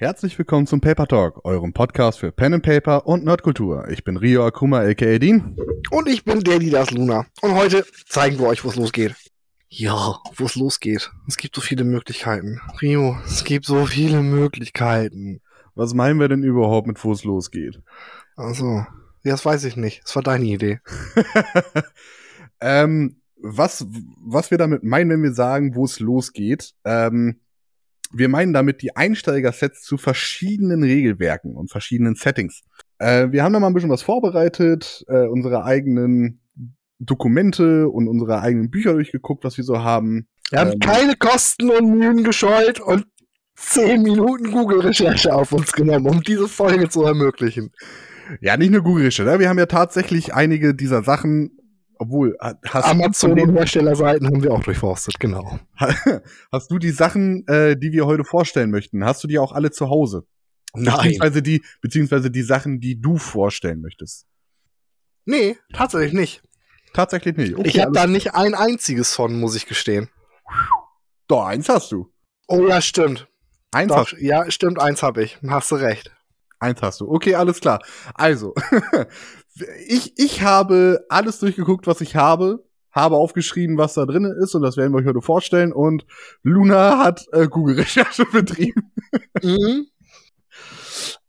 Herzlich willkommen zum Paper Talk, eurem Podcast für Pen and Paper und Nerdkultur. Ich bin Rio Akuma aka Dean. Und ich bin Daddy das Luna. Und heute zeigen wir euch, wo es losgeht. Ja, wo es losgeht. Es gibt so viele Möglichkeiten. Rio, es gibt so viele Möglichkeiten. Was meinen wir denn überhaupt mit wo es losgeht? Also, ja, das weiß ich nicht. Das war deine Idee. ähm, was, was wir damit meinen, wenn wir sagen, wo es losgeht, ähm, wir meinen damit die Einsteiger-Sets zu verschiedenen Regelwerken und verschiedenen Settings. Äh, wir haben da mal ein bisschen was vorbereitet, äh, unsere eigenen Dokumente und unsere eigenen Bücher durchgeguckt, was wir so haben. Wir haben ähm, keine Kosten und Mühen gescheut und zehn Minuten Google-Recherche auf uns genommen, um diese Folge zu ermöglichen. Ja, nicht nur Google-Recherche. Ne? Wir haben ja tatsächlich einige dieser Sachen obwohl, hast Amazon und Herstellerseiten haben wir auch durchforstet, genau. Hast du die Sachen, äh, die wir heute vorstellen möchten, hast du die auch alle zu Hause? Nein. Beziehungsweise die, beziehungsweise die Sachen, die du vorstellen möchtest. Nee, tatsächlich nicht. Tatsächlich nicht. Okay, ich habe da nicht ein einziges von, muss ich gestehen. Doch, eins hast du. Oh ja, stimmt. Eins Doch, hast du. Ja, stimmt, eins habe ich. Hast du recht. Eins hast du. Okay, alles klar. Also, ich, ich habe alles durchgeguckt, was ich habe, habe aufgeschrieben, was da drin ist, und das werden wir euch heute vorstellen. Und Luna hat äh, Google-Recherche betrieben. Mhm.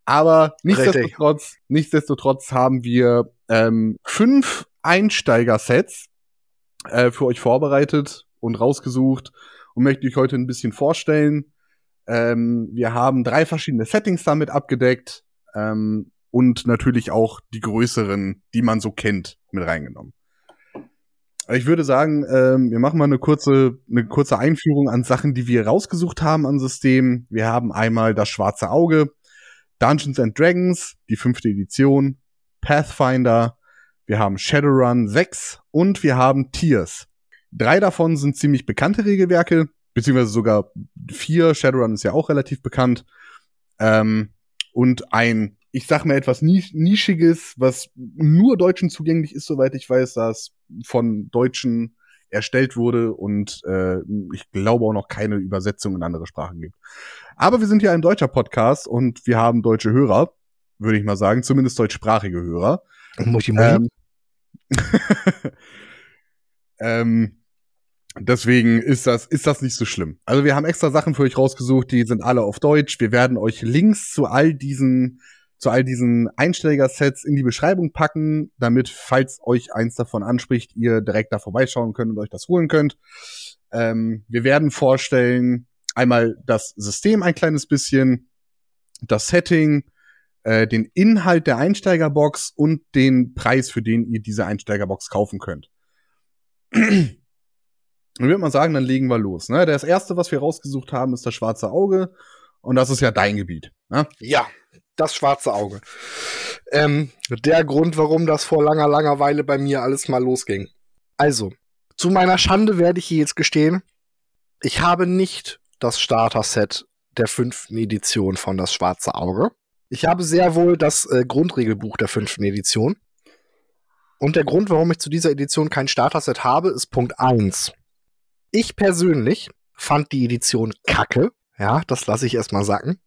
Aber nichtsdestotrotz, nichtsdestotrotz haben wir ähm, fünf Einsteiger-Sets äh, für euch vorbereitet und rausgesucht und möchte ich heute ein bisschen vorstellen. Ähm, wir haben drei verschiedene Settings damit abgedeckt. Ähm, und natürlich auch die größeren, die man so kennt, mit reingenommen. Ich würde sagen, ähm, wir machen mal eine kurze, eine kurze Einführung an Sachen, die wir rausgesucht haben an Systemen. Wir haben einmal das Schwarze Auge, Dungeons and Dragons, die fünfte Edition, Pathfinder, wir haben Shadowrun 6 und wir haben Tiers. Drei davon sind ziemlich bekannte Regelwerke, beziehungsweise sogar vier. Shadowrun ist ja auch relativ bekannt. Ähm, und ein ich sag mal, etwas Nischiges, was nur Deutschen zugänglich ist, soweit ich weiß, das von Deutschen erstellt wurde und äh, ich glaube auch noch keine Übersetzung in andere Sprachen gibt. Aber wir sind ja ein deutscher Podcast und wir haben deutsche Hörer, würde ich mal sagen, zumindest deutschsprachige Hörer. Ähm, ähm, deswegen ist das, ist das nicht so schlimm. Also wir haben extra Sachen für euch rausgesucht, die sind alle auf Deutsch. Wir werden euch Links zu all diesen zu all diesen Einsteiger-Sets in die Beschreibung packen, damit, falls euch eins davon anspricht, ihr direkt da vorbeischauen könnt und euch das holen könnt. Ähm, wir werden vorstellen, einmal das System ein kleines bisschen, das Setting, äh, den Inhalt der Einsteigerbox und den Preis, für den ihr diese Einsteigerbox kaufen könnt. Und würde man sagen, dann legen wir los. Ne? Das erste, was wir rausgesucht haben, ist das schwarze Auge. Und das ist ja dein Gebiet. Ne? Ja, das schwarze Auge. Ähm, der Grund, warum das vor langer, langer Weile bei mir alles mal losging. Also, zu meiner Schande werde ich hier jetzt gestehen, ich habe nicht das Starter-Set der fünften Edition von Das Schwarze Auge. Ich habe sehr wohl das äh, Grundregelbuch der fünften Edition. Und der Grund, warum ich zu dieser Edition kein Starter-Set habe, ist Punkt 1. Ich persönlich fand die Edition kacke. Ja, das lasse ich erstmal sacken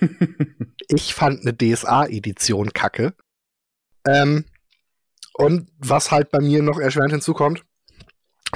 ich fand eine DSA-Edition kacke. Ähm, und was halt bei mir noch erschwerend hinzukommt,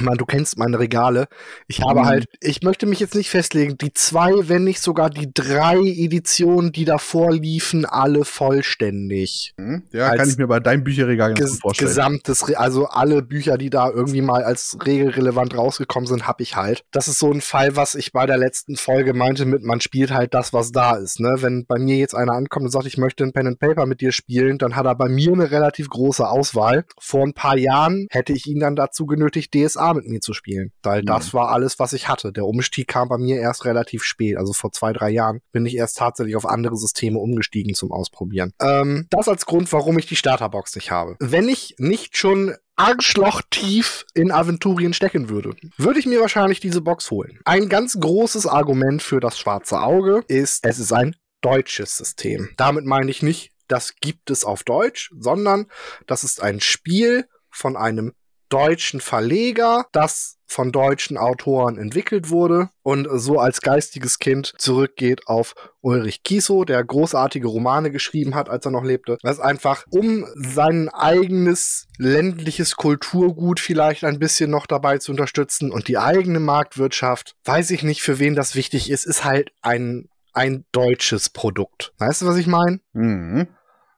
man, du kennst meine Regale. Ich habe mhm. halt, ich möchte mich jetzt nicht festlegen, die zwei, wenn nicht sogar die drei Editionen, die davor liefen, alle vollständig. Mhm. Ja, kann ich mir bei deinem Bücherregal ganz ges vorstellen. Gesamtes, also alle Bücher, die da irgendwie mal als regelrelevant rausgekommen sind, habe ich halt. Das ist so ein Fall, was ich bei der letzten Folge meinte mit, man spielt halt das, was da ist. Ne? Wenn bei mir jetzt einer ankommt und sagt, ich möchte ein Pen and Paper mit dir spielen, dann hat er bei mir eine relativ große Auswahl. Vor ein paar Jahren hätte ich ihn dann dazu genötigt, DSA mit mir zu spielen. Weil mhm. das war alles, was ich hatte. Der Umstieg kam bei mir erst relativ spät. Also vor zwei, drei Jahren bin ich erst tatsächlich auf andere Systeme umgestiegen zum Ausprobieren. Ähm, das als Grund, warum ich die Starterbox nicht habe. Wenn ich nicht schon arschlochtief in Aventurien stecken würde, würde ich mir wahrscheinlich diese Box holen. Ein ganz großes Argument für das schwarze Auge ist, es ist ein deutsches System. Damit meine ich nicht, das gibt es auf Deutsch, sondern das ist ein Spiel von einem deutschen Verleger, das von deutschen Autoren entwickelt wurde und so als geistiges Kind zurückgeht auf Ulrich Kiso, der großartige Romane geschrieben hat, als er noch lebte. Das einfach, um sein eigenes ländliches Kulturgut vielleicht ein bisschen noch dabei zu unterstützen und die eigene Marktwirtschaft, weiß ich nicht, für wen das wichtig ist, ist halt ein, ein deutsches Produkt. Weißt du, was ich meine? Mhm.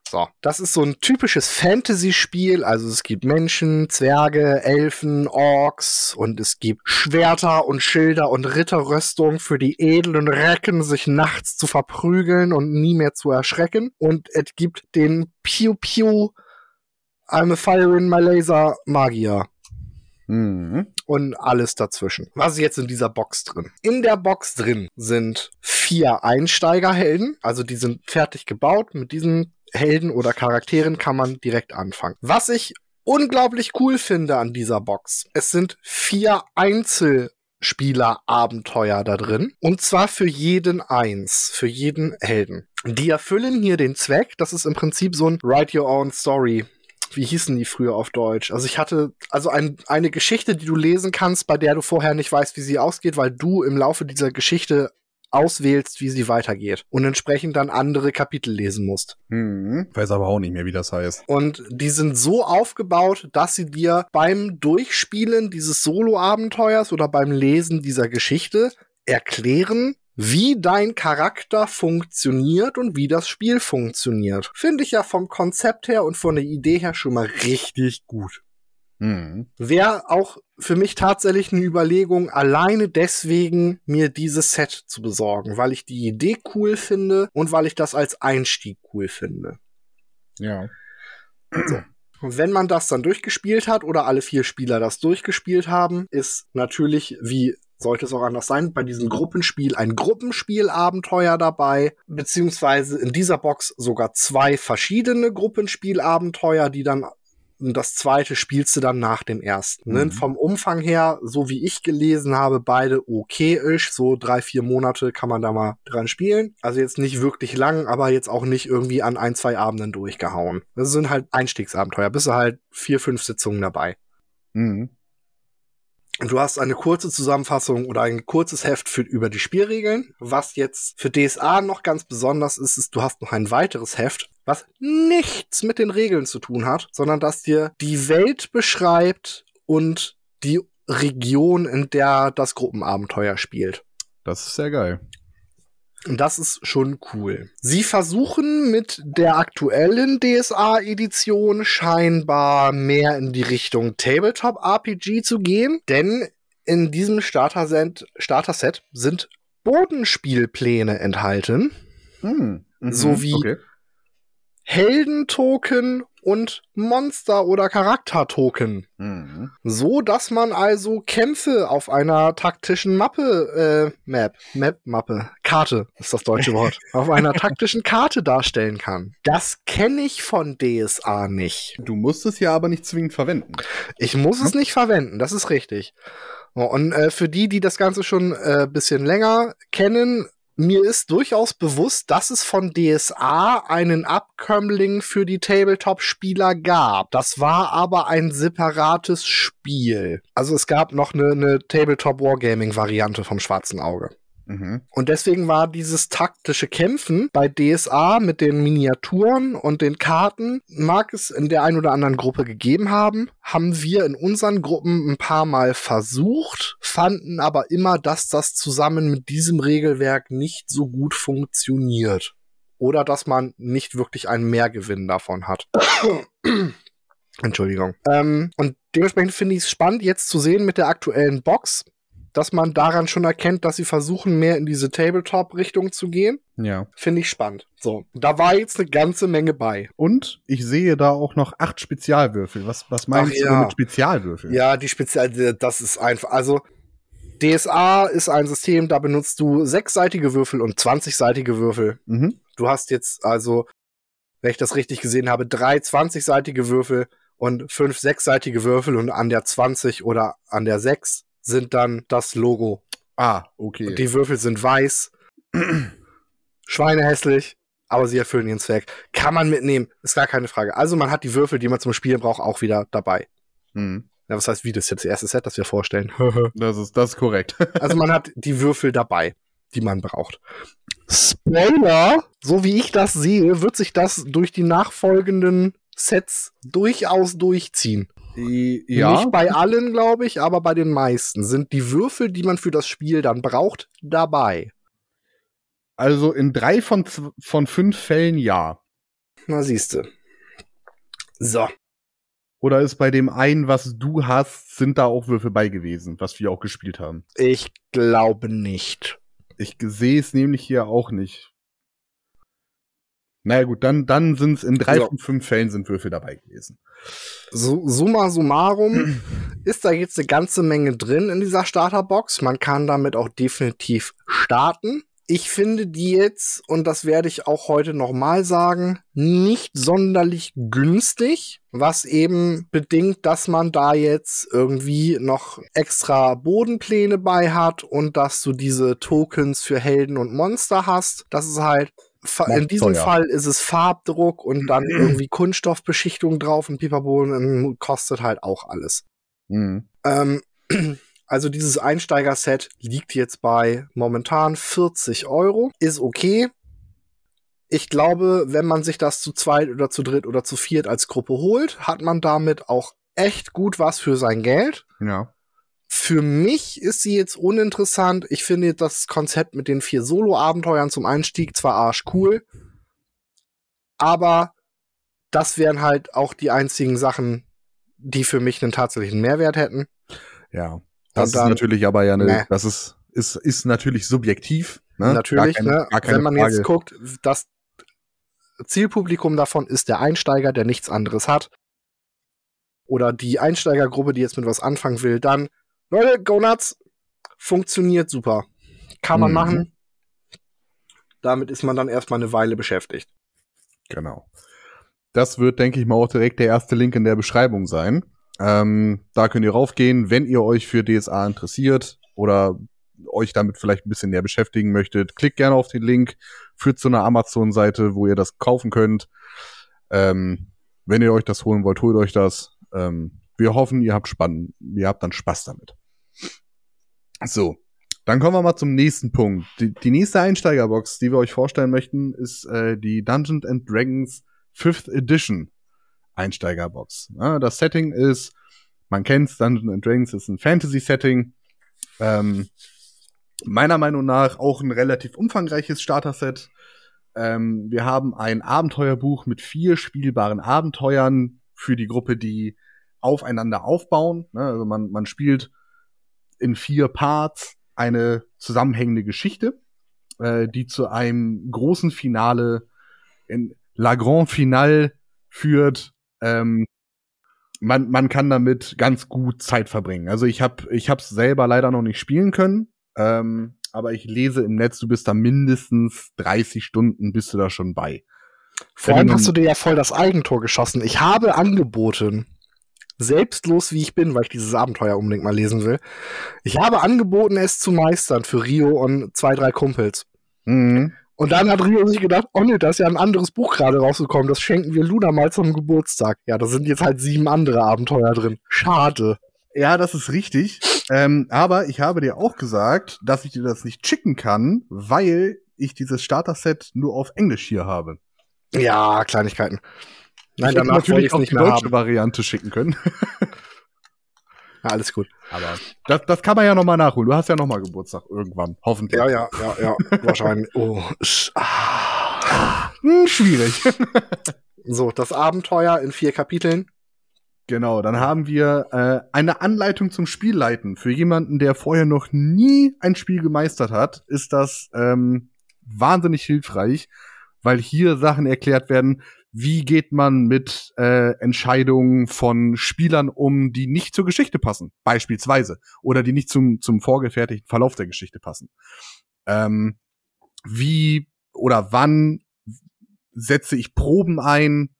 So, das ist so ein typisches Fantasy-Spiel. Also es gibt Menschen, Zwerge, Elfen, Orks und es gibt Schwerter und Schilder und Ritterrüstung für die edlen Recken, sich nachts zu verprügeln und nie mehr zu erschrecken. Und es gibt den Pew Pew I'm a Fire in my Laser Magier Mhm. und alles dazwischen. Was ist jetzt in dieser Box drin? In der Box drin sind vier Einsteigerhelden, also die sind fertig gebaut. Mit diesen Helden oder Charakteren kann man direkt anfangen. Was ich unglaublich cool finde an dieser Box, es sind vier Einzelspieler-Abenteuer da drin. Und zwar für jeden eins, für jeden Helden. Die erfüllen hier den Zweck, das ist im Prinzip so ein Write Your Own Story wie hießen die früher auf Deutsch? Also ich hatte also ein, eine Geschichte, die du lesen kannst, bei der du vorher nicht weißt, wie sie ausgeht, weil du im Laufe dieser Geschichte auswählst, wie sie weitergeht und entsprechend dann andere Kapitel lesen musst. Mhm. Weiß aber auch nicht mehr, wie das heißt. Und die sind so aufgebaut, dass sie dir beim Durchspielen dieses Solo-Abenteuers oder beim Lesen dieser Geschichte erklären, wie dein Charakter funktioniert und wie das Spiel funktioniert. Finde ich ja vom Konzept her und von der Idee her schon mal richtig gut. Mhm. Wäre auch für mich tatsächlich eine Überlegung, alleine deswegen mir dieses Set zu besorgen, weil ich die Idee cool finde und weil ich das als Einstieg cool finde. Ja. Und wenn man das dann durchgespielt hat oder alle vier Spieler das durchgespielt haben, ist natürlich, wie sollte es auch anders sein, bei diesem Gruppenspiel ein Gruppenspielabenteuer dabei, beziehungsweise in dieser Box sogar zwei verschiedene Gruppenspielabenteuer, die dann das zweite spielst du dann nach dem ersten. Ne? Mhm. Vom Umfang her, so wie ich gelesen habe, beide okay-ish. So drei, vier Monate kann man da mal dran spielen. Also jetzt nicht wirklich lang, aber jetzt auch nicht irgendwie an ein, zwei Abenden durchgehauen. Das sind halt Einstiegsabenteuer. Bist du halt vier, fünf Sitzungen dabei. Mhm. Und du hast eine kurze Zusammenfassung oder ein kurzes Heft für, über die Spielregeln. Was jetzt für DSA noch ganz besonders ist, ist, du hast noch ein weiteres Heft, was nichts mit den Regeln zu tun hat, sondern das dir die Welt beschreibt und die Region, in der das Gruppenabenteuer spielt. Das ist sehr geil. Und das ist schon cool. Sie versuchen mit der aktuellen DSA-Edition scheinbar mehr in die Richtung Tabletop-RPG zu gehen, denn in diesem Starter-Set Starter-Set sind Bodenspielpläne enthalten, Mhm. Mhm. So wie- Okay. Heldentoken und Monster- oder Charaktertoken. Mhm. So dass man also Kämpfe auf einer taktischen Mappe, äh, Map, Map, Mappe, Karte ist das deutsche Wort, auf einer taktischen Karte darstellen kann. Das kenne ich von DSA nicht. Du musst es ja aber nicht zwingend verwenden. Ich muss es nicht verwenden, das ist richtig. Und äh, für die, die das Ganze schon äh, bisschen länger kennen, mir ist durchaus bewusst, dass es von DSA einen Abkömmling für die Tabletop-Spieler gab. Das war aber ein separates Spiel. Also es gab noch eine, eine Tabletop-Wargaming-Variante vom Schwarzen Auge. Mhm. Und deswegen war dieses taktische Kämpfen bei DSA mit den Miniaturen und den Karten, mag es in der einen oder anderen Gruppe gegeben haben, haben wir in unseren Gruppen ein paar Mal versucht, fanden aber immer, dass das zusammen mit diesem Regelwerk nicht so gut funktioniert. Oder dass man nicht wirklich einen Mehrgewinn davon hat. Entschuldigung. Ähm, und dementsprechend finde ich es spannend, jetzt zu sehen mit der aktuellen Box, dass man daran schon erkennt, dass sie versuchen, mehr in diese Tabletop-Richtung zu gehen. Ja. Finde ich spannend. So, da war jetzt eine ganze Menge bei. Und ich sehe da auch noch acht Spezialwürfel. Was, was meinst Ach du ja. mit Spezialwürfeln? Ja, die Spezial, das ist einfach, also DSA ist ein System, da benutzt du sechsseitige Würfel und 20-seitige Würfel. Mhm. Du hast jetzt also, wenn ich das richtig gesehen habe, drei 20-seitige Würfel und fünf sechsseitige Würfel und an der 20 oder an der 6 sind dann das Logo. Ah, okay. Die Würfel sind weiß, schweinehässlich, aber sie erfüllen ihren Zweck. Kann man mitnehmen, ist gar keine Frage. Also man hat die Würfel, die man zum Spielen braucht, auch wieder dabei. Mhm. Ja, was heißt wie? Das ist jetzt das erste Set, das wir vorstellen. Das ist, das ist korrekt. also man hat die Würfel dabei, die man braucht. Spoiler! So wie ich das sehe, wird sich das durch die nachfolgenden Sets durchaus durchziehen. Ja. Nicht bei allen, glaube ich, aber bei den meisten sind die Würfel, die man für das Spiel dann braucht, dabei. Also in drei von, von fünf Fällen ja. Na, siehste. So. Oder ist bei dem einen, was du hast, sind da auch Würfel bei gewesen, was wir auch gespielt haben? Ich glaube nicht. Ich sehe es nämlich hier auch nicht. Naja gut, dann, dann sind es in drei So. von fünf Fällen sind Würfel dabei gewesen. So, summa summarum ist da jetzt eine ganze Menge drin in dieser Starterbox. Man kann damit auch definitiv starten. Ich finde die jetzt, und das werde ich auch heute nochmal sagen, nicht sonderlich günstig, was eben bedingt, dass man da jetzt irgendwie noch extra Bodenpläne bei hat und dass du diese Tokens für Helden und Monster hast. Das ist halt in diesem teuer. Fall ist es Farbdruck und dann irgendwie Kunststoffbeschichtung drauf und Pipapo und kostet halt auch alles. Mhm. Ähm, also dieses Einsteiger-Set liegt jetzt bei momentan 40 Euro. Ist okay. Ich glaube, wenn man sich das zu zweit oder zu dritt oder zu viert als Gruppe holt, hat man damit auch echt gut was für sein Geld. Ja. Für mich ist sie jetzt uninteressant. Ich finde das Konzept mit den vier Solo-Abenteuern zum Einstieg zwar arschcool, aber das wären halt auch die einzigen Sachen, die für mich einen tatsächlichen Mehrwert hätten. Ja. Das dann- ist natürlich aber ja eine, Nee. das ist, ist, ist natürlich subjektiv. Ne? Natürlich, keine, ne? wenn man Frage. jetzt guckt, das Zielpublikum davon ist der Einsteiger, der nichts anderes hat. Oder die Einsteigergruppe, die jetzt mit was anfangen will, dann, Leute, go nuts! Funktioniert super. Kann man Mhm. machen. Damit ist man dann erstmal eine Weile beschäftigt. Genau. Das wird, denke ich mal, auch direkt der erste Link in der Beschreibung sein. Ähm, da könnt ihr raufgehen, wenn ihr euch für DSA interessiert oder euch damit vielleicht ein bisschen näher beschäftigen möchtet. Klickt gerne auf den Link, führt zu einer Amazon-Seite, wo ihr das kaufen könnt. Ähm, wenn ihr euch das holen wollt, holt euch das. Ähm, wir hoffen, ihr habt spannend, ihr habt dann Spaß damit. So, dann kommen wir mal zum nächsten Punkt. Die, die nächste Einsteigerbox, die wir euch vorstellen möchten, ist äh, die Dungeons and Dragons 5th Edition Einsteigerbox. Ja, das Setting ist, man kennt's, Dungeons and Dragons ist ein Fantasy-Setting. Ähm, meiner Meinung nach auch ein relativ umfangreiches Starter-Set. Ähm, wir haben ein Abenteuerbuch mit vier spielbaren Abenteuern für die Gruppe, die aufeinander aufbauen. Ne? Also man, man spielt in vier Parts eine zusammenhängende Geschichte, äh, die zu einem großen Finale in La Grand Finale führt. Ähm, man, man kann damit ganz gut Zeit verbringen. Also ich habe ich hab's selber leider noch nicht spielen können, ähm, aber ich lese im Netz, du bist da mindestens 30 Stunden bist du da schon bei. Vor allem hast du dir ja voll das Eigentor geschossen. Ich habe angeboten, selbstlos wie ich bin, weil ich dieses Abenteuer unbedingt mal lesen will. Ich habe angeboten, es zu meistern für Rio und zwei, drei Kumpels. Mhm. Und dann hat Rio sich gedacht, oh ne, da ist ja ein anderes Buch gerade rausgekommen, das schenken wir Luna mal zum Geburtstag. Ja, da sind jetzt halt sieben andere Abenteuer drin. Schade. Ja, das ist richtig. ähm, aber ich habe dir auch gesagt, dass ich dir das nicht schicken kann, weil ich dieses Starter-Set nur auf Englisch hier habe. Ja, Kleinigkeiten. Nein, ich danach natürlich auch nicht die mehr deutsche haben. Variante schicken können. Ja, alles gut. Aber das, das kann man ja noch mal nachholen. Du hast ja noch mal Geburtstag irgendwann, hoffentlich. Ja, ja, ja, ja, wahrscheinlich. Oh, ah. Hm, schwierig. So, das Abenteuer in vier Kapiteln. genau, dann haben wir äh, eine Anleitung zum Spielleiten. Für jemanden, der vorher noch nie ein Spiel gemeistert hat, ist das ähm, wahnsinnig hilfreich, weil hier Sachen erklärt werden, wie geht man mit äh, Entscheidungen von Spielern um, die nicht zur Geschichte passen, beispielsweise, oder die nicht zum, zum vorgefertigten Verlauf der Geschichte passen. Ähm, wie oder wann setze ich Proben ein?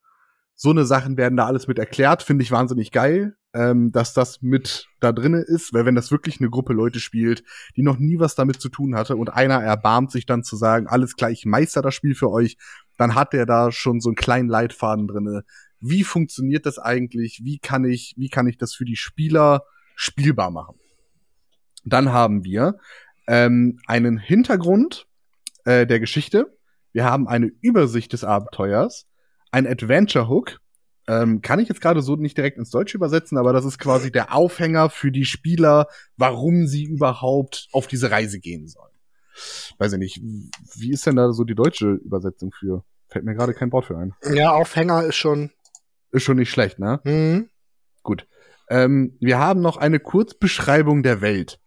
So eine Sachen werden da alles mit erklärt, finde ich wahnsinnig geil, ähm, dass das mit da drinne ist, weil wenn das wirklich eine Gruppe Leute spielt, die noch nie was damit zu tun hatte und einer erbarmt sich dann zu sagen, alles klar, ich meister das Spiel für euch, dann hat der da schon so einen kleinen Leitfaden drinne, wie funktioniert das eigentlich? Wie kann ich, wie kann ich das für die Spieler spielbar machen? Dann haben wir ähm, einen Hintergrund äh, der Geschichte. Wir haben eine Übersicht des Abenteuers, ein Adventure Hook. Ähm, kann ich jetzt gerade so nicht direkt ins Deutsche übersetzen, aber das ist quasi der Aufhänger für die Spieler, warum sie überhaupt auf diese Reise gehen sollen. Weiß ich nicht, wie ist denn da so die deutsche Übersetzung für? Fällt mir gerade kein Wort für ein. Ja, Aufhänger ist schon. Ist schon nicht schlecht, ne? Mhm. Gut. Ähm, wir haben noch eine Kurzbeschreibung der Welt,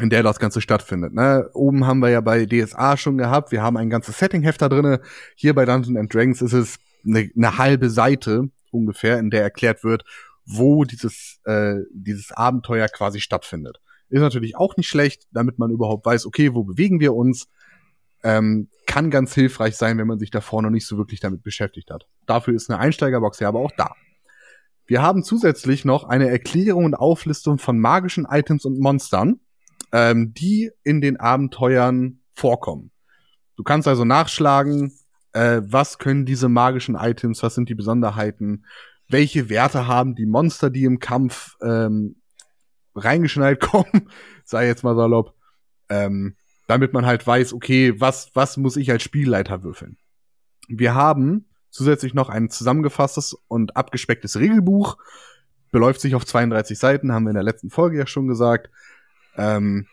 in der das Ganze stattfindet. Ne? Oben haben wir ja bei DSA schon gehabt, wir haben ein ganzes Setting-Heft da drinne. Hier bei Dungeons and Dragons ist es eine, eine halbe Seite ungefähr, in der erklärt wird, wo dieses, äh, dieses Abenteuer quasi stattfindet. Ist natürlich auch nicht schlecht, damit man überhaupt weiß, okay, wo bewegen wir uns. Ähm, kann ganz hilfreich sein, wenn man sich davor noch nicht so wirklich damit beschäftigt hat. Dafür ist eine Einsteigerbox ja aber auch da. Wir haben zusätzlich noch eine Erklärung und Auflistung von magischen Items und Monstern, ähm, die in den Abenteuern vorkommen. Du kannst also nachschlagen, äh, was können diese magischen Items, was sind die Besonderheiten, welche Werte haben die Monster, die im Kampf ähm, reingeschnallt kommen, sei jetzt mal salopp, ähm, damit man halt weiß, okay, was, was muss ich als Spielleiter würfeln. Wir haben zusätzlich noch ein zusammengefasstes und abgespecktes Regelbuch, beläuft sich auf 32 Seiten, haben wir in der letzten Folge ja schon gesagt. Ähm,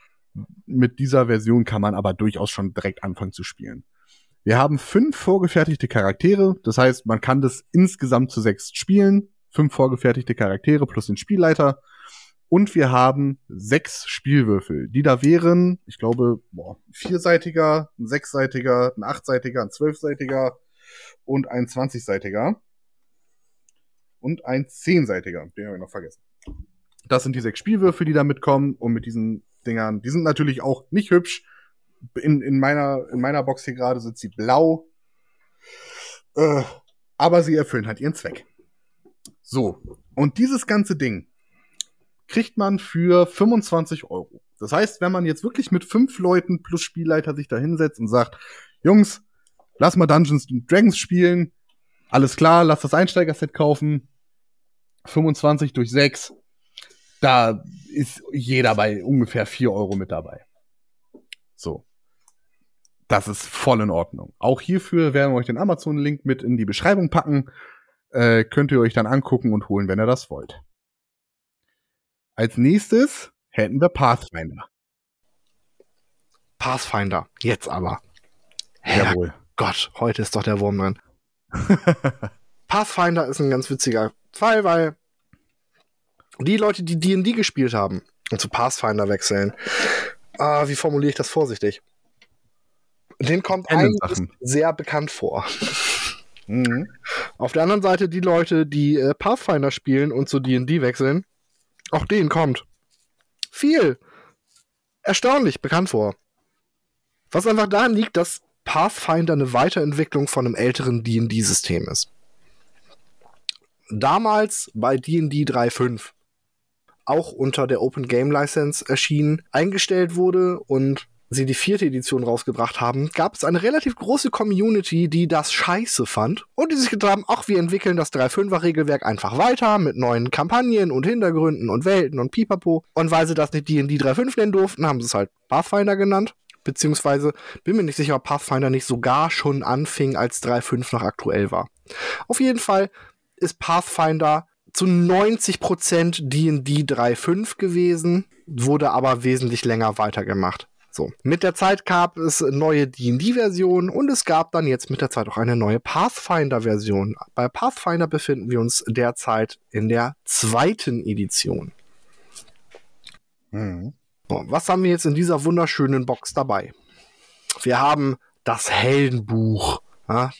mit dieser Version kann man aber durchaus schon direkt anfangen zu spielen. Wir haben fünf vorgefertigte Charaktere, das heißt, man kann das insgesamt zu sechs spielen. Fünf vorgefertigte Charaktere plus den Spielleiter. Und wir haben sechs Spielwürfel, die da wären, ich glaube, boah, vierseitiger, ein sechsseitiger, ein achtseitiger, ein zwölfseitiger und ein zwanzigseitiger. Und ein zehnseitiger, den habe ich noch vergessen. Das sind die sechs Spielwürfel, die da mitkommen. Und mit diesen Dingern, die sind natürlich auch nicht hübsch. In, in, meiner, in meiner Box hier gerade sind sie blau. Äh, aber sie erfüllen halt ihren Zweck. So. Und dieses ganze Ding kriegt man für 25 Euro. Das heißt, wenn man jetzt wirklich mit fünf Leuten plus Spielleiter sich da hinsetzt und sagt, Jungs, lass mal Dungeons Dragons spielen, alles klar, lass das Einsteigerset kaufen, 25 durch 6, da ist jeder bei ungefähr 4 Euro mit dabei. So. Das ist voll in Ordnung. Auch hierfür werden wir euch den Amazon-Link mit in die Beschreibung packen. Äh, könnt ihr euch dann angucken und holen, wenn ihr das wollt. Als nächstes hätten wir Pathfinder. Pathfinder, jetzt aber. Jawohl. Gott, heute ist doch der Wurm drin. Pathfinder ist ein ganz witziger Fall, weil die Leute, die D&D gespielt haben und zu Pathfinder wechseln, ah, wie formuliere ich das vorsichtig? Den kommt eigentlich sehr bekannt vor. Mhm. Auf der anderen Seite die Leute, die äh, Pathfinder spielen und zu D&D wechseln, auch denen kommt viel erstaunlich bekannt vor. Was einfach daran liegt, dass Pathfinder eine Weiterentwicklung von einem älteren D&D-System ist. Damals bei D&D 3.5 auch unter der Open Game License erschienen, eingestellt wurde und sie die vierte Edition rausgebracht haben, gab es eine relativ große Community, die das scheiße fand und die sich gedacht haben, ach, wir entwickeln das 3.5er-Regelwerk einfach weiter mit neuen Kampagnen und Hintergründen und Welten und Pipapo. Und weil sie das nicht D&D 3.5 nennen durften, haben sie es halt Pathfinder genannt. Beziehungsweise bin mir nicht sicher, ob Pathfinder nicht sogar schon anfing, als 3.5 noch aktuell war. Auf jeden Fall ist Pathfinder zu 90% D&D 3.5 gewesen, wurde aber wesentlich länger weitergemacht. So. Mit der Zeit gab es neue D&D-Versionen und es gab dann jetzt mit der Zeit auch eine neue Pathfinder-Version. Bei Pathfinder befinden wir uns derzeit in der zweiten Edition. Mhm. So, was haben wir jetzt in dieser wunderschönen Box dabei? Wir haben das Heldenbuch. Ja?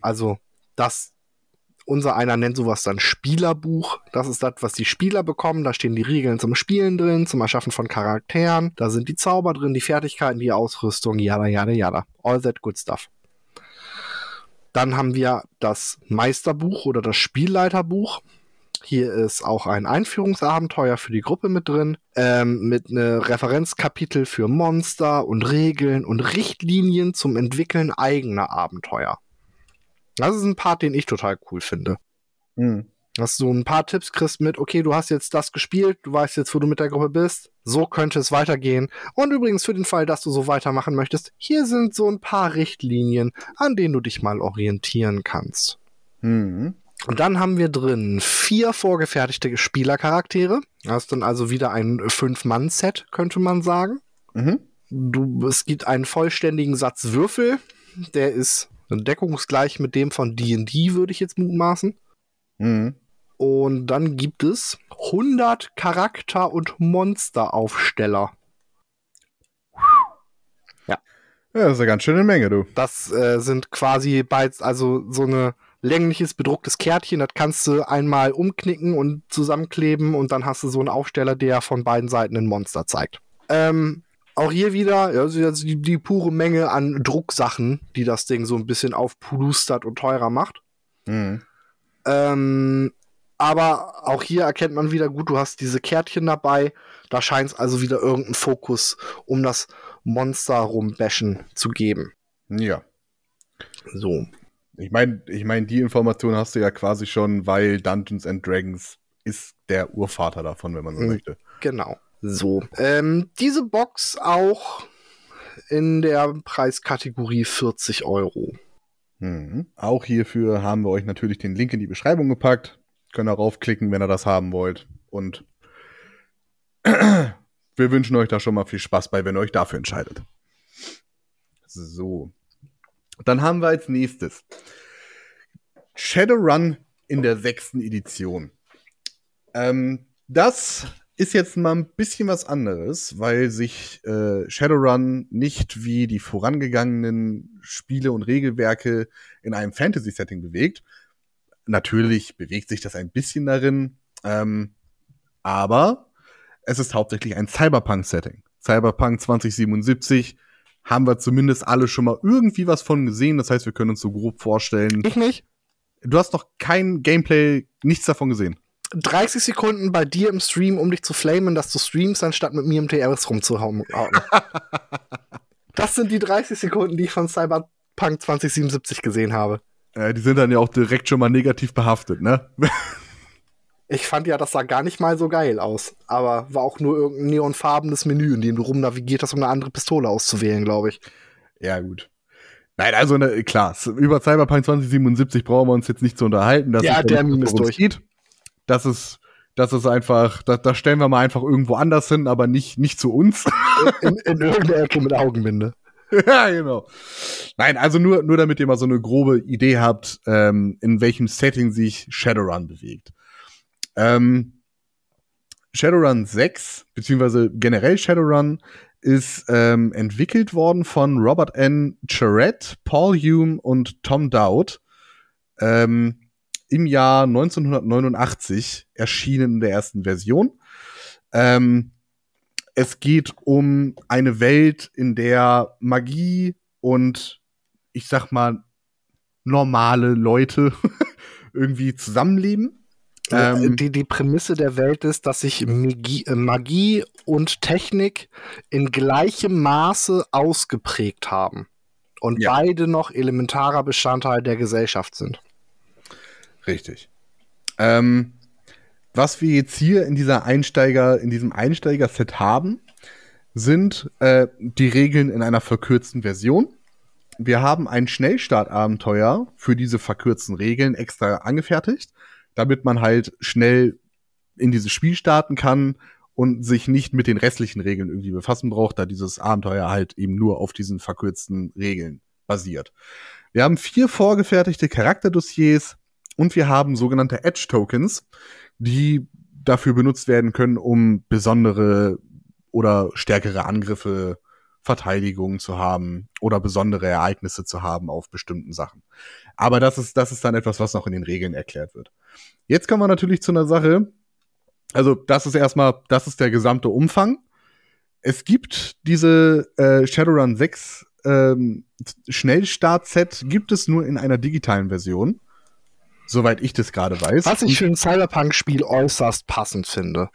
Also das unser einer nennt sowas dann Spielerbuch. Das ist das, was die Spieler bekommen. Da stehen die Regeln zum Spielen drin, zum Erschaffen von Charakteren. Da sind die Zauber drin, die Fertigkeiten, die Ausrüstung, yada, yada, yada. All that good stuff. Dann haben wir das Meisterbuch oder das Spielleiterbuch. Hier ist auch ein Einführungsabenteuer für die Gruppe mit drin, ähm, mit einem Referenzkapitel für Monster und Regeln und Richtlinien zum Entwickeln eigener Abenteuer. Das ist ein Part, den ich total cool finde. Mhm. Dass du ein paar Tipps kriegst mit, okay, du hast jetzt das gespielt, du weißt jetzt, wo du mit der Gruppe bist, so könnte es weitergehen. Und übrigens für den Fall, dass du so weitermachen möchtest, hier sind so ein paar Richtlinien, an denen du dich mal orientieren kannst. Mhm. Und dann haben wir drin vier vorgefertigte Spielercharaktere. Das ist dann also wieder ein Fünf-Mann-Set, könnte man sagen. Mhm. Du, es gibt einen vollständigen Satz Würfel. Der ist deckungsgleich mit dem von D&D, würde ich jetzt mutmaßen. Mhm. Und dann gibt es 100 Charakter- und Monsteraufsteller. Ja. Ja, das ist eine ganz schöne Menge, du. Das äh, sind quasi beides, also so eine längliches bedrucktes Kärtchen, das kannst du einmal umknicken und zusammenkleben und dann hast du so einen Aufsteller, der von beiden Seiten ein Monster zeigt. Ähm, auch hier wieder also die, die, pure Menge an Drucksachen, die das Ding so ein bisschen aufplustert und teurer macht. Mhm. Ähm, aber auch hier erkennt man wieder gut, du hast diese Kärtchen dabei. Da scheint es also wieder irgendeinen Fokus um das Monster rumbashen zu geben. Ja. So. Ich meine, ich mein, die Information hast du ja quasi schon, weil Dungeons and Dragons ist der Urvater davon, wenn man so mhm, möchte. Genau. So. Ähm, diese Box auch in der Preiskategorie 40 Euro. Mhm. Auch hierfür haben wir euch natürlich den Link in die Beschreibung gepackt. Könnt ihr raufklicken, wenn ihr das haben wollt. Und wir wünschen euch da schon mal viel Spaß bei, wenn ihr euch dafür entscheidet. So. Dann haben wir als nächstes Shadowrun in der sechsten Edition. Ähm, das ist jetzt mal ein bisschen was anderes, weil sich äh, Shadowrun nicht wie die vorangegangenen Spiele und Regelwerke in einem Fantasy-Setting bewegt. Natürlich bewegt sich das ein bisschen darin, ähm, aber es ist hauptsächlich ein Cyberpunk-Setting. Cyberpunk 2077 haben wir zumindest alle schon mal irgendwie was von gesehen. Das heißt, wir können uns so grob vorstellen. Ich nicht. Du hast noch kein Gameplay, nichts davon gesehen. 30 Sekunden bei dir im Stream, um dich zu flamen, dass du streamst, anstatt mit mir im TRS rumzuhauen. das sind die 30 Sekunden, die ich von Cyberpunk 2077 gesehen habe. Äh, die sind dann ja auch direkt schon mal negativ behaftet, ne? ich fand ja, das sah gar nicht mal so geil aus. Aber war auch nur irgendein neonfarbenes Menü, in dem du rumnavigiert hast, um eine andere Pistole auszuwählen, glaube ich. Ja, gut. Nein, also ne, klar, über Cyberpunk 2077 brauchen wir uns jetzt nicht zu unterhalten. ja, der Meme ist durch. Geht. Das ist, das ist einfach, da, da stellen wir mal einfach irgendwo anders hin, aber nicht, nicht zu uns. In, in irgendeiner Ecke mit Augenbinde. ja, genau. Nein, also nur, nur damit ihr mal so eine grobe Idee habt, ähm, in welchem Setting sich Shadowrun bewegt. Ähm, Shadowrun 6, beziehungsweise generell Shadowrun, ist ähm, entwickelt worden von Robert N. Charette, Paul Hume und Tom Dowd. Ähm, im Jahr 1989 erschienen in der ersten Version. Ähm, es geht um eine Welt, in der Magie und ich sag mal normale Leute irgendwie zusammenleben. Ähm, die, die Prämisse der Welt ist, dass sich Magie, äh, Magie und Technik in gleichem Maße ausgeprägt haben und ja. beide noch elementarer Bestandteil der Gesellschaft sind. Richtig. Ähm, was wir jetzt hier in dieser Einsteiger, in diesem Einsteiger-Set haben, sind äh, die Regeln in einer verkürzten Version. Wir haben ein Schnellstartabenteuer für diese verkürzten Regeln extra angefertigt, damit man halt schnell in dieses Spiel starten kann und sich nicht mit den restlichen Regeln irgendwie befassen braucht, da dieses Abenteuer halt eben nur auf diesen verkürzten Regeln basiert. Wir haben vier vorgefertigte Charakterdossiers, und wir haben sogenannte Edge Tokens, die dafür benutzt werden können, um besondere oder stärkere Angriffe, Verteidigungen zu haben oder besondere Ereignisse zu haben auf bestimmten Sachen. Aber das ist, das ist dann etwas, was noch in den Regeln erklärt wird. Jetzt kommen wir natürlich zu einer Sache. Also, das ist erstmal, das ist der gesamte Umfang. Es gibt diese äh, Shadowrun 6 ähm, Schnellstart-Set, gibt es nur in einer digitalen Version soweit ich das gerade weiß. Was ich für ein Cyberpunk-Spiel äußerst passend finde.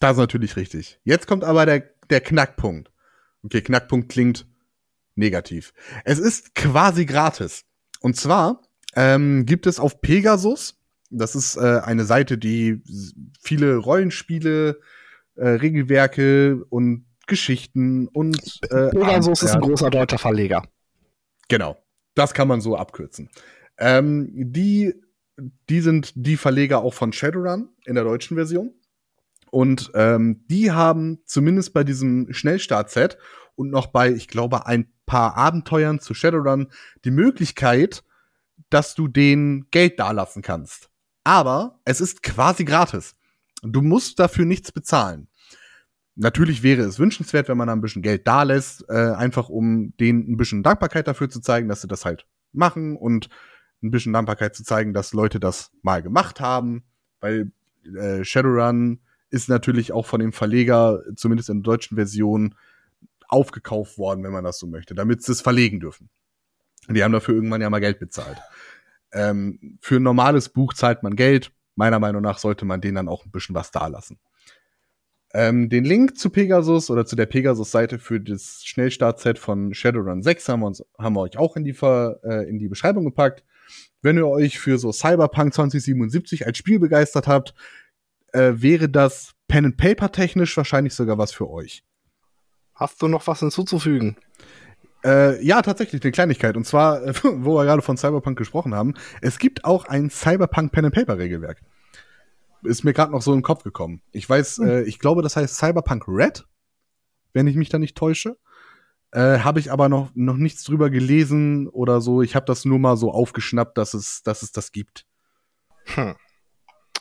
Das ist natürlich richtig. Jetzt kommt aber der, der Knackpunkt. Okay, Knackpunkt klingt negativ. Es ist quasi gratis. Und zwar ähm, gibt es auf Pegasus Das ist äh, eine Seite, die viele Rollenspiele, äh, Regelwerke und Geschichten und äh, Pegasus ist ein großer deutscher Verleger. Genau, das kann man so abkürzen. Ähm, die, die sind die Verleger auch von Shadowrun in der deutschen Version. Und ähm, die haben zumindest bei diesem Schnellstart-Set und noch bei, ich glaube, ein paar Abenteuern zu Shadowrun die Möglichkeit, dass du den Geld dalassen kannst. Aber es ist quasi gratis. Du musst dafür nichts bezahlen. Natürlich wäre es wünschenswert, wenn man da ein bisschen Geld da lässt, äh, einfach um denen ein bisschen Dankbarkeit dafür zu zeigen, dass sie das halt machen und ein bisschen Dankbarkeit zu zeigen, dass Leute das mal gemacht haben, weil äh, Shadowrun ist natürlich auch von dem Verleger, zumindest in der deutschen Version, aufgekauft worden, wenn man das so möchte, damit sie es verlegen dürfen. Die haben dafür irgendwann ja mal Geld bezahlt. Ähm, für ein normales Buch zahlt man Geld. Meiner Meinung nach sollte man denen dann auch ein bisschen was da lassen. Ähm, den Link zu Pegasus oder zu der Pegasus-Seite für das Schnellstart-Set von Shadowrun 6 haben wir, uns, haben wir euch auch in die, Ver, äh, in die Beschreibung gepackt. Wenn ihr euch für so Cyberpunk 2077 als Spiel begeistert habt, äh, wäre das Pen and Paper technisch wahrscheinlich sogar was für euch. Hast du noch was hinzuzufügen? Äh, ja, tatsächlich, eine Kleinigkeit. Und zwar, äh, wo wir gerade von Cyberpunk gesprochen haben, es gibt auch ein Cyberpunk Pen and Paper Regelwerk. Ist mir gerade noch so im Kopf gekommen. Ich weiß, hm. äh, ich glaube, das heißt Cyberpunk Red, wenn ich mich da nicht täusche. Äh, habe ich aber noch, noch nichts drüber gelesen oder so. Ich habe das nur mal so aufgeschnappt, dass es, dass es das gibt. Hm.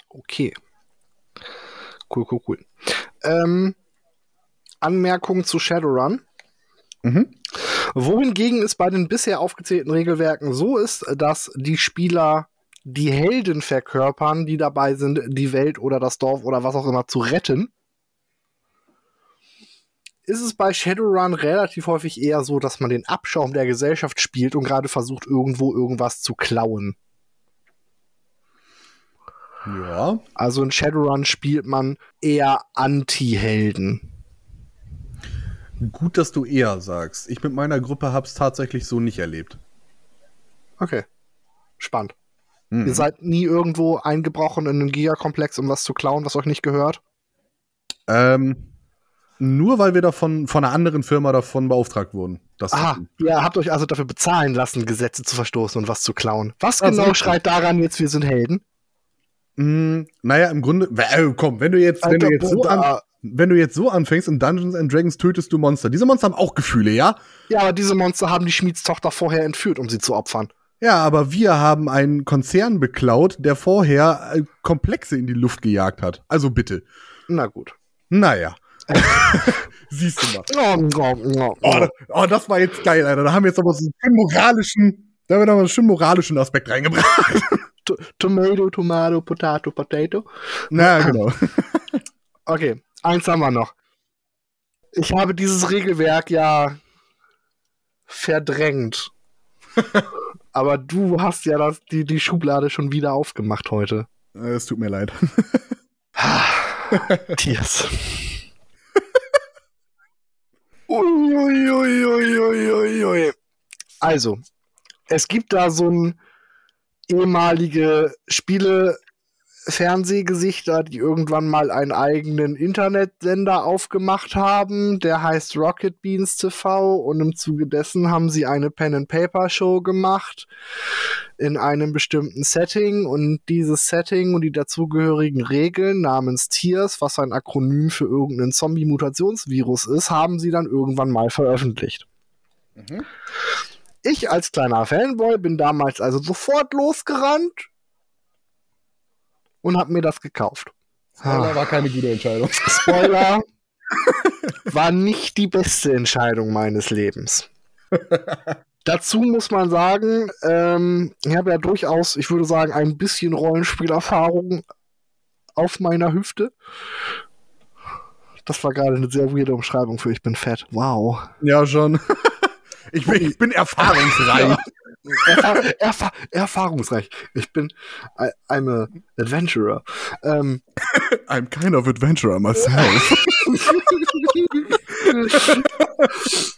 Okay. Cool, cool, cool. Ähm, Anmerkung zu Shadowrun. Mhm. Wohingegen es bei den bisher aufgezählten Regelwerken so ist, dass die Spieler die Helden verkörpern, die dabei sind, die Welt oder das Dorf oder was auch immer zu retten, ist es bei Shadowrun relativ häufig eher so, dass man den Abschaum der Gesellschaft spielt und gerade versucht, irgendwo irgendwas zu klauen. Ja. Also in Shadowrun spielt man eher Anti-Helden. Gut, dass du eher sagst. Ich mit meiner Gruppe hab's tatsächlich so nicht erlebt. Okay. Spannend. Mhm. Ihr seid nie irgendwo eingebrochen in einen Gigakomplex, um was zu klauen, was euch nicht gehört? Ähm, nur weil wir davon von einer anderen Firma davon beauftragt wurden. Das Aha, ihr habt euch also dafür bezahlen lassen, Gesetze zu verstoßen und was zu klauen. Was also genau schreit daran jetzt, wir sind Helden? Mm, naja, im Grunde, äh, komm, wenn du jetzt, Alter, wenn du jetzt so an, wenn du jetzt so anfängst, in Dungeons and Dragons tötest du Monster. Diese Monster haben auch Gefühle, ja? Ja, aber diese Monster haben die Schmiedstochter vorher entführt, um sie zu opfern. Ja, aber wir haben einen Konzern beklaut, der vorher äh, Komplexe in die Luft gejagt hat. Also bitte. Na gut. Naja. Siehst du mal. Oh, oh, das war jetzt geil, Alter. Da haben wir jetzt aber so einen moralischen, da haben wir einen schönen moralischen Aspekt reingebracht. Tomato, Tomato, Potato, Potato. Na, genau. okay, eins haben wir noch. Ich habe dieses Regelwerk ja verdrängt. Aber du hast ja das, die, die Schublade schon wieder aufgemacht heute. Es tut mir leid. Tiers. Uiuiuiuiuiui. Also, es gibt da so ein ehemalige Spiele Fernsehgesichter, die irgendwann mal einen eigenen Internetsender aufgemacht haben, der heißt Rocket Beans TV und im Zuge dessen haben sie eine Pen and Paper Show gemacht in einem bestimmten Setting und dieses Setting und die dazugehörigen Regeln namens Tiers, was ein Akronym für irgendeinen Zombie-Mutationsvirus ist, haben sie dann irgendwann mal veröffentlicht. Mhm. Ich als kleiner Fanboy bin damals also sofort losgerannt und habe mir das gekauft. Spoiler war keine gute Entscheidung. Spoiler war nicht die beste Entscheidung meines Lebens. Dazu muss man sagen, ähm, ich habe ja durchaus, ich würde sagen, ein bisschen Rollenspielerfahrung auf meiner Hüfte. Das war gerade eine sehr weirde Umschreibung für ich bin fett. Wow. Ja, schon. Ich bin, ich bin erfahrungsreich. Erfahr Erfahr erfahrungsreich. Ich bin I, I'm a adventurer. Ähm, I'm kind of adventurer myself.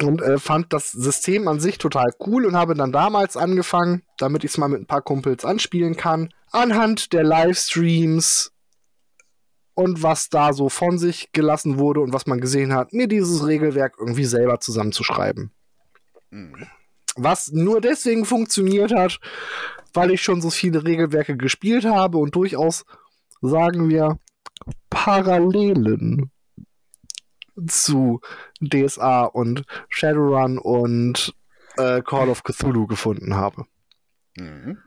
und äh, fand das System an sich total cool und habe dann damals angefangen, damit ich es mal mit ein paar Kumpels anspielen kann, anhand der Livestreams und was da so von sich gelassen wurde und was man gesehen hat, mir dieses Regelwerk irgendwie selber zusammenzuschreiben. Mhm. Was nur deswegen funktioniert hat, weil ich schon so viele Regelwerke gespielt habe und durchaus, sagen wir, Parallelen zu DSA und Shadowrun und äh, Call of Cthulhu gefunden habe. Mhm.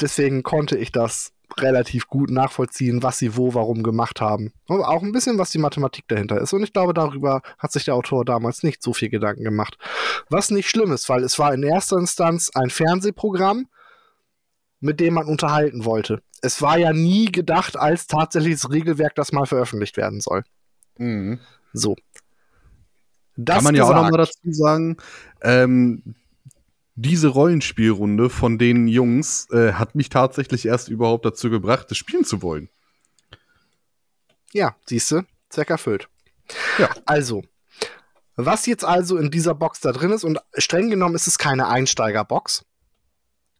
Deswegen konnte ich das relativ gut nachvollziehen, was sie wo, warum gemacht haben. Und auch ein bisschen, was die Mathematik dahinter ist. Und ich glaube, darüber hat sich der Autor damals nicht so viel Gedanken gemacht. Was nicht schlimm ist, weil es war in erster Instanz ein Fernsehprogramm, mit dem man unterhalten wollte. Es war ja nie gedacht als tatsächliches Regelwerk, das mal veröffentlicht werden soll. Mhm. So. Das Kann man gesagt, ja auch nochmal dazu sagen, ähm, diese Rollenspielrunde von den Jungs äh, hat mich tatsächlich erst überhaupt dazu gebracht, das spielen zu wollen. Ja, siehst du, Zweck erfüllt. Ja. Also, was jetzt also in dieser Box da drin ist, und streng genommen ist es keine Einsteigerbox,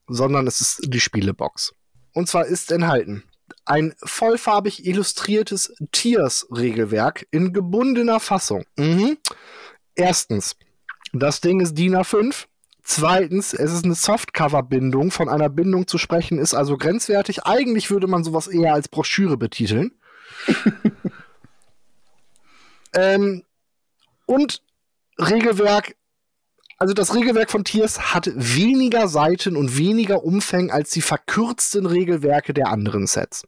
sondern es ist die Spielebox. Und zwar ist enthalten ein vollfarbig illustriertes Tiers-Regelwerk in gebundener Fassung. Mhm. Erstens, das Ding ist DIN A5. Zweitens, es ist eine Softcover-Bindung. Von einer Bindung zu sprechen ist also grenzwertig. Eigentlich würde man sowas eher als Broschüre betiteln. ähm, und Regelwerk also das Regelwerk von Tiers hat weniger Seiten und weniger Umfang als die verkürzten Regelwerke der anderen Sets.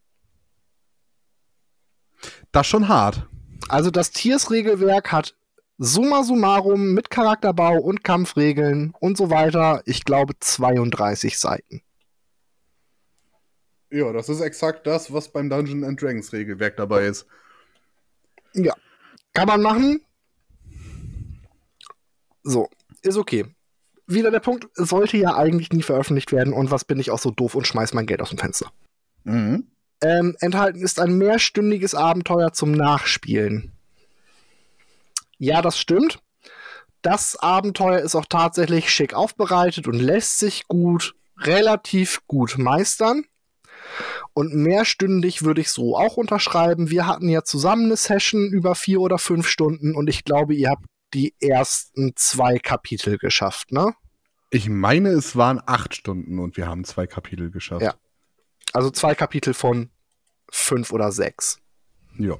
Das schon hart. Also das Tiers-Regelwerk hat summa summarum mit Charakterbau und Kampfregeln und so weiter, ich glaube 32 Seiten. Ja, das ist exakt das, was beim Dungeon and Dragons Regelwerk dabei ist. Ja. Kann man machen. So, ist okay. Wieder der Punkt, sollte ja eigentlich nie veröffentlicht werden und was bin ich auch so doof und schmeiß mein Geld aus dem Fenster. Mhm. Ähm, enthalten ist ein mehrstündiges Abenteuer zum Nachspielen. Ja, das stimmt. Das Abenteuer ist auch tatsächlich schick aufbereitet und lässt sich gut, relativ gut meistern. Und mehrstündig würde ich so auch unterschreiben. Wir hatten ja zusammen eine Session über vier oder fünf Stunden und ich glaube, ihr habt die ersten zwei Kapitel geschafft, ne? Ich meine, es waren acht Stunden und wir haben zwei Kapitel geschafft. Ja. Also zwei Kapitel von fünf oder sechs. Ja.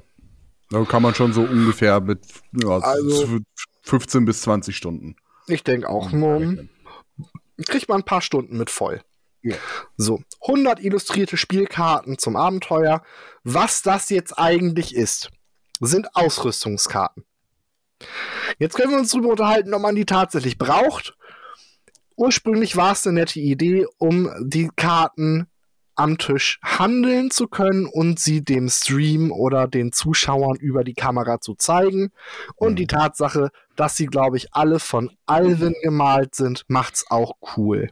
Da kann man schon so ungefähr mit ja, also, 15 bis 20 Stunden. Ich denke auch. Nur, kriegt man ein paar Stunden mit voll. Ja. So, 100 illustrierte Spielkarten zum Abenteuer. Was das jetzt eigentlich ist, sind Ausrüstungskarten. Jetzt können wir uns darüber unterhalten, ob man die tatsächlich braucht. Ursprünglich war es eine nette Idee, um die Karten am Tisch handeln zu können und sie dem Stream oder den Zuschauern über die Kamera zu zeigen. Und mhm. die Tatsache, dass sie, glaube ich, alle von Alvin gemalt sind, macht's auch cool.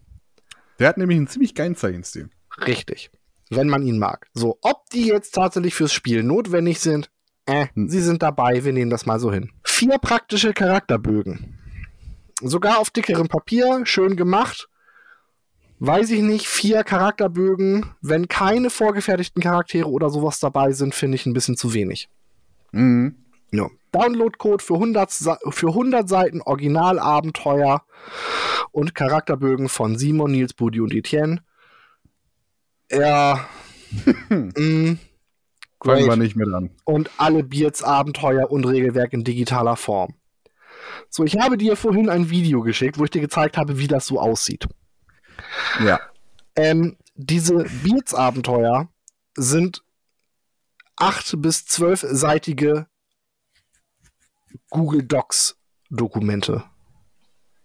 Der hat nämlich einen ziemlich geilen Zeichenstil. Richtig. Wenn man ihn mag. So, ob die jetzt tatsächlich fürs Spiel notwendig sind, äh, hm. sie sind dabei, wir nehmen das mal so hin. Vier praktische Charakterbögen. Sogar auf dickerem Papier, schön gemacht. Weiß ich nicht, vier Charakterbögen, wenn keine vorgefertigten Charaktere oder sowas dabei sind, finde ich ein bisschen zu wenig. Mhm. Ja. Downloadcode für 100, für 100 Seiten Originalabenteuer und Charakterbögen von Simon, Nils, Budi und Etienne. Ja. mh, Fangen wir nicht mehr an. Und alle Beards Abenteuer und Regelwerk in digitaler Form. So, ich habe dir vorhin ein Video geschickt, wo ich dir gezeigt habe, wie das so aussieht. Ja. Ähm, diese Beards Abenteuer sind acht bis zwölfseitige Google Docs Dokumente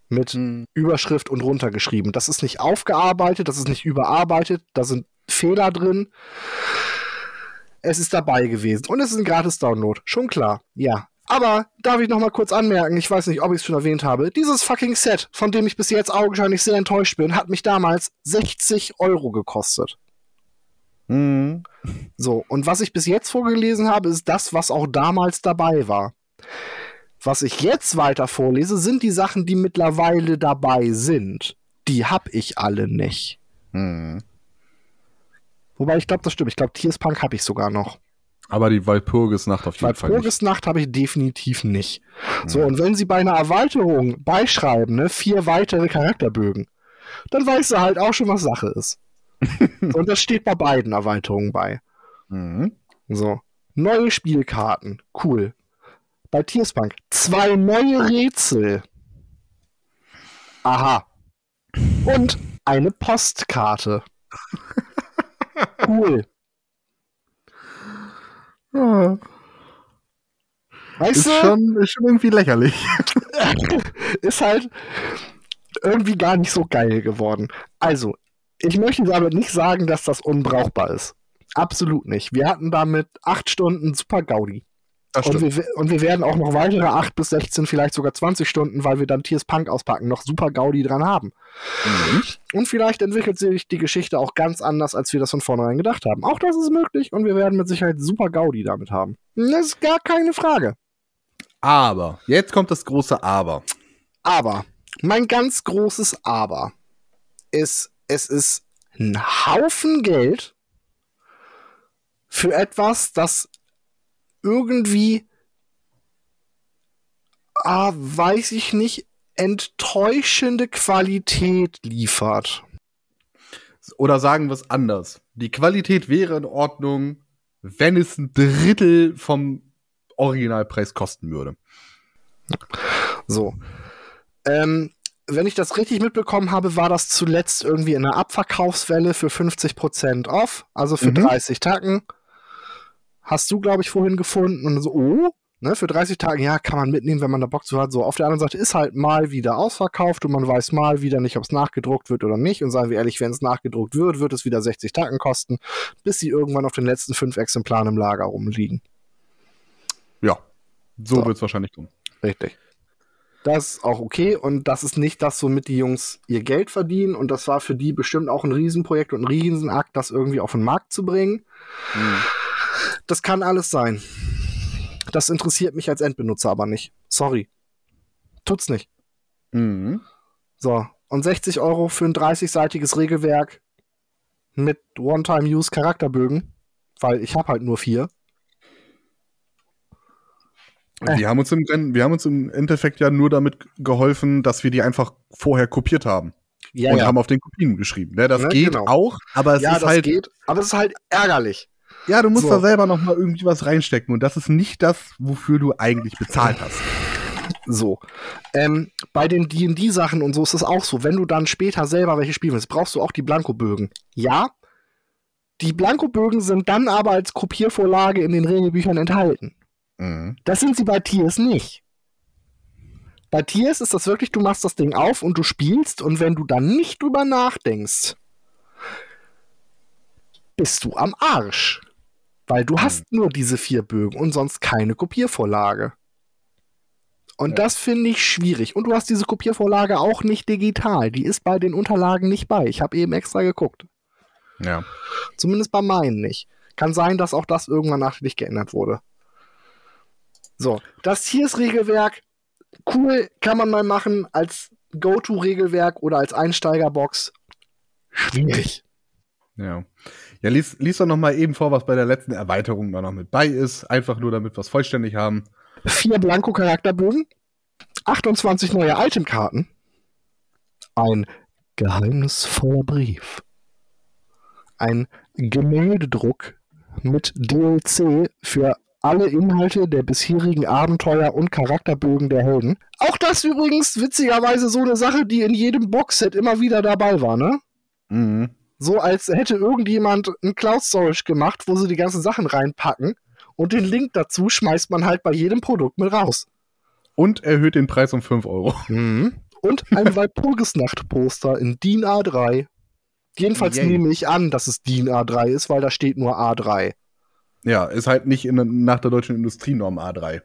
mit hm. Überschrift und runtergeschrieben. Das ist nicht aufgearbeitet, das ist nicht überarbeitet, da sind Fehler drin es ist dabei gewesen. Und es ist ein gratis Download. Schon klar. Ja. Aber darf ich noch mal kurz anmerken, ich weiß nicht, ob ich es schon erwähnt habe, dieses fucking Set, von dem ich bis jetzt augenscheinlich sehr enttäuscht bin, hat mich damals 60 Euro gekostet. Mhm. So, und was ich bis jetzt vorgelesen habe, ist das, was auch damals dabei war. Was ich jetzt weiter vorlese, sind die Sachen, die mittlerweile dabei sind. Die hab ich alle nicht. Mhm. Wobei ich glaube, das stimmt. Ich glaube, Tierspunk habe ich sogar noch. Aber die Walpurgisnacht auf jeden Weil Fall nicht. Purgisnacht habe ich definitiv nicht. So, und wenn sie bei einer Erweiterung beischreiben, ne, vier weitere Charakterbögen, dann weißt du halt auch schon, was Sache ist. und das steht bei beiden Erweiterungen bei. Mhm. So. Neue Spielkarten. Cool. Bei Tierspunk zwei neue Rätsel. Aha. Und eine Postkarte. Cool. Ja, Weißt ist, du? schon, ist schon irgendwie lächerlich. ist halt irgendwie gar nicht so geil geworden. Also, ich möchte damit nicht sagen, dass das unbrauchbar ist. Absolut nicht. Wir hatten damit acht Stunden super Gaudi. Und wir, und wir werden auch noch weitere 8 bis 16, vielleicht sogar 20 Stunden, weil wir dann Tiers Punk auspacken, noch super Gaudi dran haben. Mhm. Und vielleicht entwickelt sich die Geschichte auch ganz anders, als wir das von vornherein gedacht haben. Auch das ist möglich und wir werden mit Sicherheit super Gaudi damit haben. Das ist gar keine Frage. Aber, jetzt kommt das große Aber. Aber, mein ganz großes Aber ist, es ist ein Haufen Geld für etwas, das irgendwie, ah, weiß ich nicht, enttäuschende Qualität liefert. Oder sagen wir es anders. Die Qualität wäre in Ordnung, wenn es ein Drittel vom Originalpreis kosten würde. So. Ähm, wenn ich das richtig mitbekommen habe, war das zuletzt irgendwie in einer Abverkaufswelle für 50% off, also für Mhm. 30 Tacken. Hast du, glaube ich, vorhin gefunden und so, oh, ne, für 30 Tage, ja, kann man mitnehmen, wenn man da Bock zu hat. So, auf der anderen Seite ist halt mal wieder ausverkauft und man weiß mal wieder nicht, ob es nachgedruckt wird oder nicht. Und seien wir ehrlich, wenn es nachgedruckt wird, wird es wieder 60 Tacken kosten, bis sie irgendwann auf den letzten fünf Exemplaren im Lager rumliegen. Ja, so, So. wird es wahrscheinlich kommen. Richtig. Das ist auch okay und das ist nicht das, womit die Jungs ihr Geld verdienen und das war für die bestimmt auch ein Riesenprojekt und ein Riesenakt, das irgendwie auf den Markt zu bringen. Mhm. Das kann alles sein. Das interessiert mich als Endbenutzer aber nicht. Sorry. Tut's nicht. Mhm. So. Und 60 Euro für ein 30-seitiges Regelwerk mit One-Time-Use-Charakterbögen, weil ich habe halt nur vier. Wir haben uns im wir haben uns im Endeffekt ja nur damit geholfen, dass wir die einfach vorher kopiert haben. Ja, und haben auf den Kopien geschrieben. Ne, das Ne, geht genau. auch, aber es ja ist halt, geht, aber es ist halt ärgerlich. Ja, du musst So. da selber noch mal irgendwie was reinstecken und das ist nicht das, wofür du eigentlich bezahlt hast. So. Ähm, bei den D&D-Sachen und so ist es auch so. Wenn du dann später selber welche spielen willst, brauchst du auch die Blankobögen. Ja, die Blankobögen sind dann aber als Kopiervorlage in den Regelbüchern enthalten. Mhm. Das sind sie bei Tiers nicht. Bei Tiers ist das wirklich, du machst das Ding auf und du spielst und wenn du dann nicht drüber nachdenkst, bist du am Arsch. Weil du hast nur diese vier Bögen und sonst keine Kopiervorlage. Und Ja. das finde ich schwierig. Und du hast diese Kopiervorlage auch nicht digital. Die ist bei den Unterlagen nicht bei. Ich habe eben extra geguckt. Ja. Zumindest bei meinen nicht. Kann sein, dass auch das irgendwann nachträglich geändert wurde. So, das hier ist Regelwerk. Cool, kann man mal machen als Go-To-Regelwerk oder als Einsteigerbox. Schwierig. Ja. Ja, lies, lies doch noch mal eben vor, was bei der letzten Erweiterung da noch mit bei ist. Einfach nur, damit wir es vollständig haben. Vier Blanko-Charakterbögen, 28 neue Itemkarten, ein geheimnisvoller Brief, ein Gemäldedruck mit DLC für alle Inhalte der bisherigen Abenteuer und Charakterbögen der Helden. Auch das übrigens witzigerweise so eine Sache, die in jedem Boxset immer wieder dabei war, ne? Mhm. So als hätte irgendjemand ein Cloud Storage gemacht, wo sie die ganzen Sachen reinpacken und den Link dazu schmeißt man halt bei jedem Produkt mit raus. Und erhöht den Preis um 5 Euro. Und ein Walpurgisnacht-Poster in DIN A3. Jedenfalls Yay. nehme ich an, dass es DIN A3 ist, weil da steht nur A3. Ja, ist halt nicht in, nach der deutschen Industrienorm A3.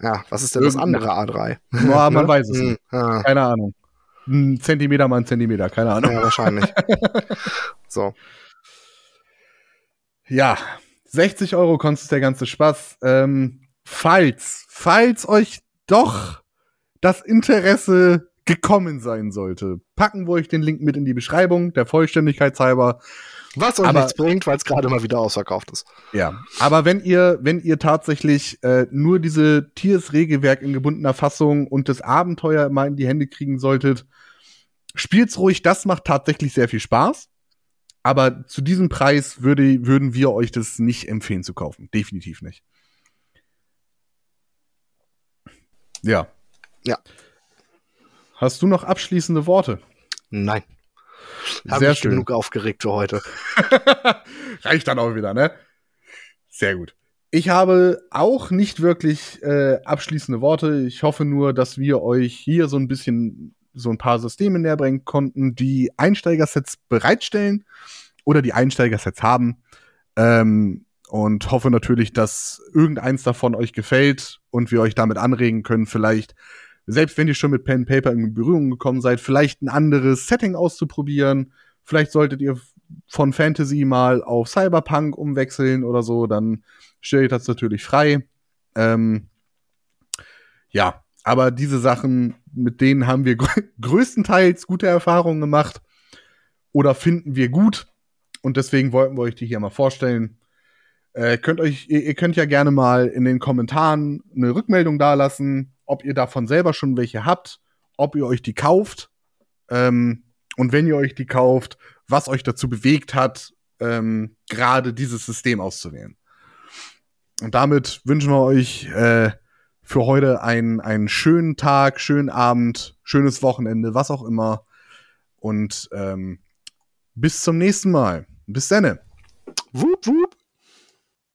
Ja, was ist denn das andere A3? Boah, man Ne? weiß es Hm, nicht. ja, Keine Ahnung. Ein Zentimeter mal ein Zentimeter, keine Ahnung. ja, wahrscheinlich. so. Ja, 60 Euro kostet der ganze Spaß. Ähm, falls, falls euch doch das Interesse gekommen sein sollte, packen wir euch den Link mit in die Beschreibung, der Vollständigkeit halber. Was euch Aber- nichts bringt, weil es gerade mal wieder ausverkauft ist. Ja, aber wenn ihr, wenn ihr tatsächlich äh, nur diese Tiers-Regelwerk in gebundener Fassung und das Abenteuer mal in die Hände kriegen solltet, spielt's ruhig, das macht tatsächlich sehr viel Spaß. Aber zu diesem Preis würde, würden wir euch das nicht empfehlen zu kaufen. Definitiv nicht. Ja. Ja. Hast du noch abschließende Worte? Nein. Hab Sehr ich schön. genug aufgeregt für heute. Reicht dann auch wieder, ne? Sehr gut. Ich habe auch nicht wirklich äh, abschließende Worte. Ich hoffe nur, dass wir euch hier so ein bisschen so ein paar Systeme näher bringen konnten, die Einsteigersets bereitstellen oder die Einsteigersets haben. Ähm, und hoffe natürlich, dass irgendeins davon euch gefällt und wir euch damit anregen können, vielleicht, selbst wenn ihr schon mit Pen and Paper in Berührung gekommen seid, vielleicht ein anderes Setting auszuprobieren. Vielleicht solltet ihr von Fantasy mal auf Cyberpunk umwechseln oder so, dann stellt das natürlich frei. Ähm, ja, aber diese Sachen, mit denen haben wir grö größtenteils gute Erfahrungen gemacht oder finden wir gut und deswegen wollten wir euch die hier mal vorstellen. Äh, könnt euch, ihr, ihr könnt ja gerne mal in den Kommentaren eine Rückmeldung dalassen, ob ihr davon selber schon welche habt, ob ihr euch die kauft ähm, und wenn ihr euch die kauft, was euch dazu bewegt hat, ähm, gerade dieses System auszuwählen. Und damit wünschen wir euch äh, für heute einen, einen schönen Tag, schönen Abend, schönes Wochenende, was auch immer. Und ähm, bis zum nächsten Mal. Bis dann. Wup, wup.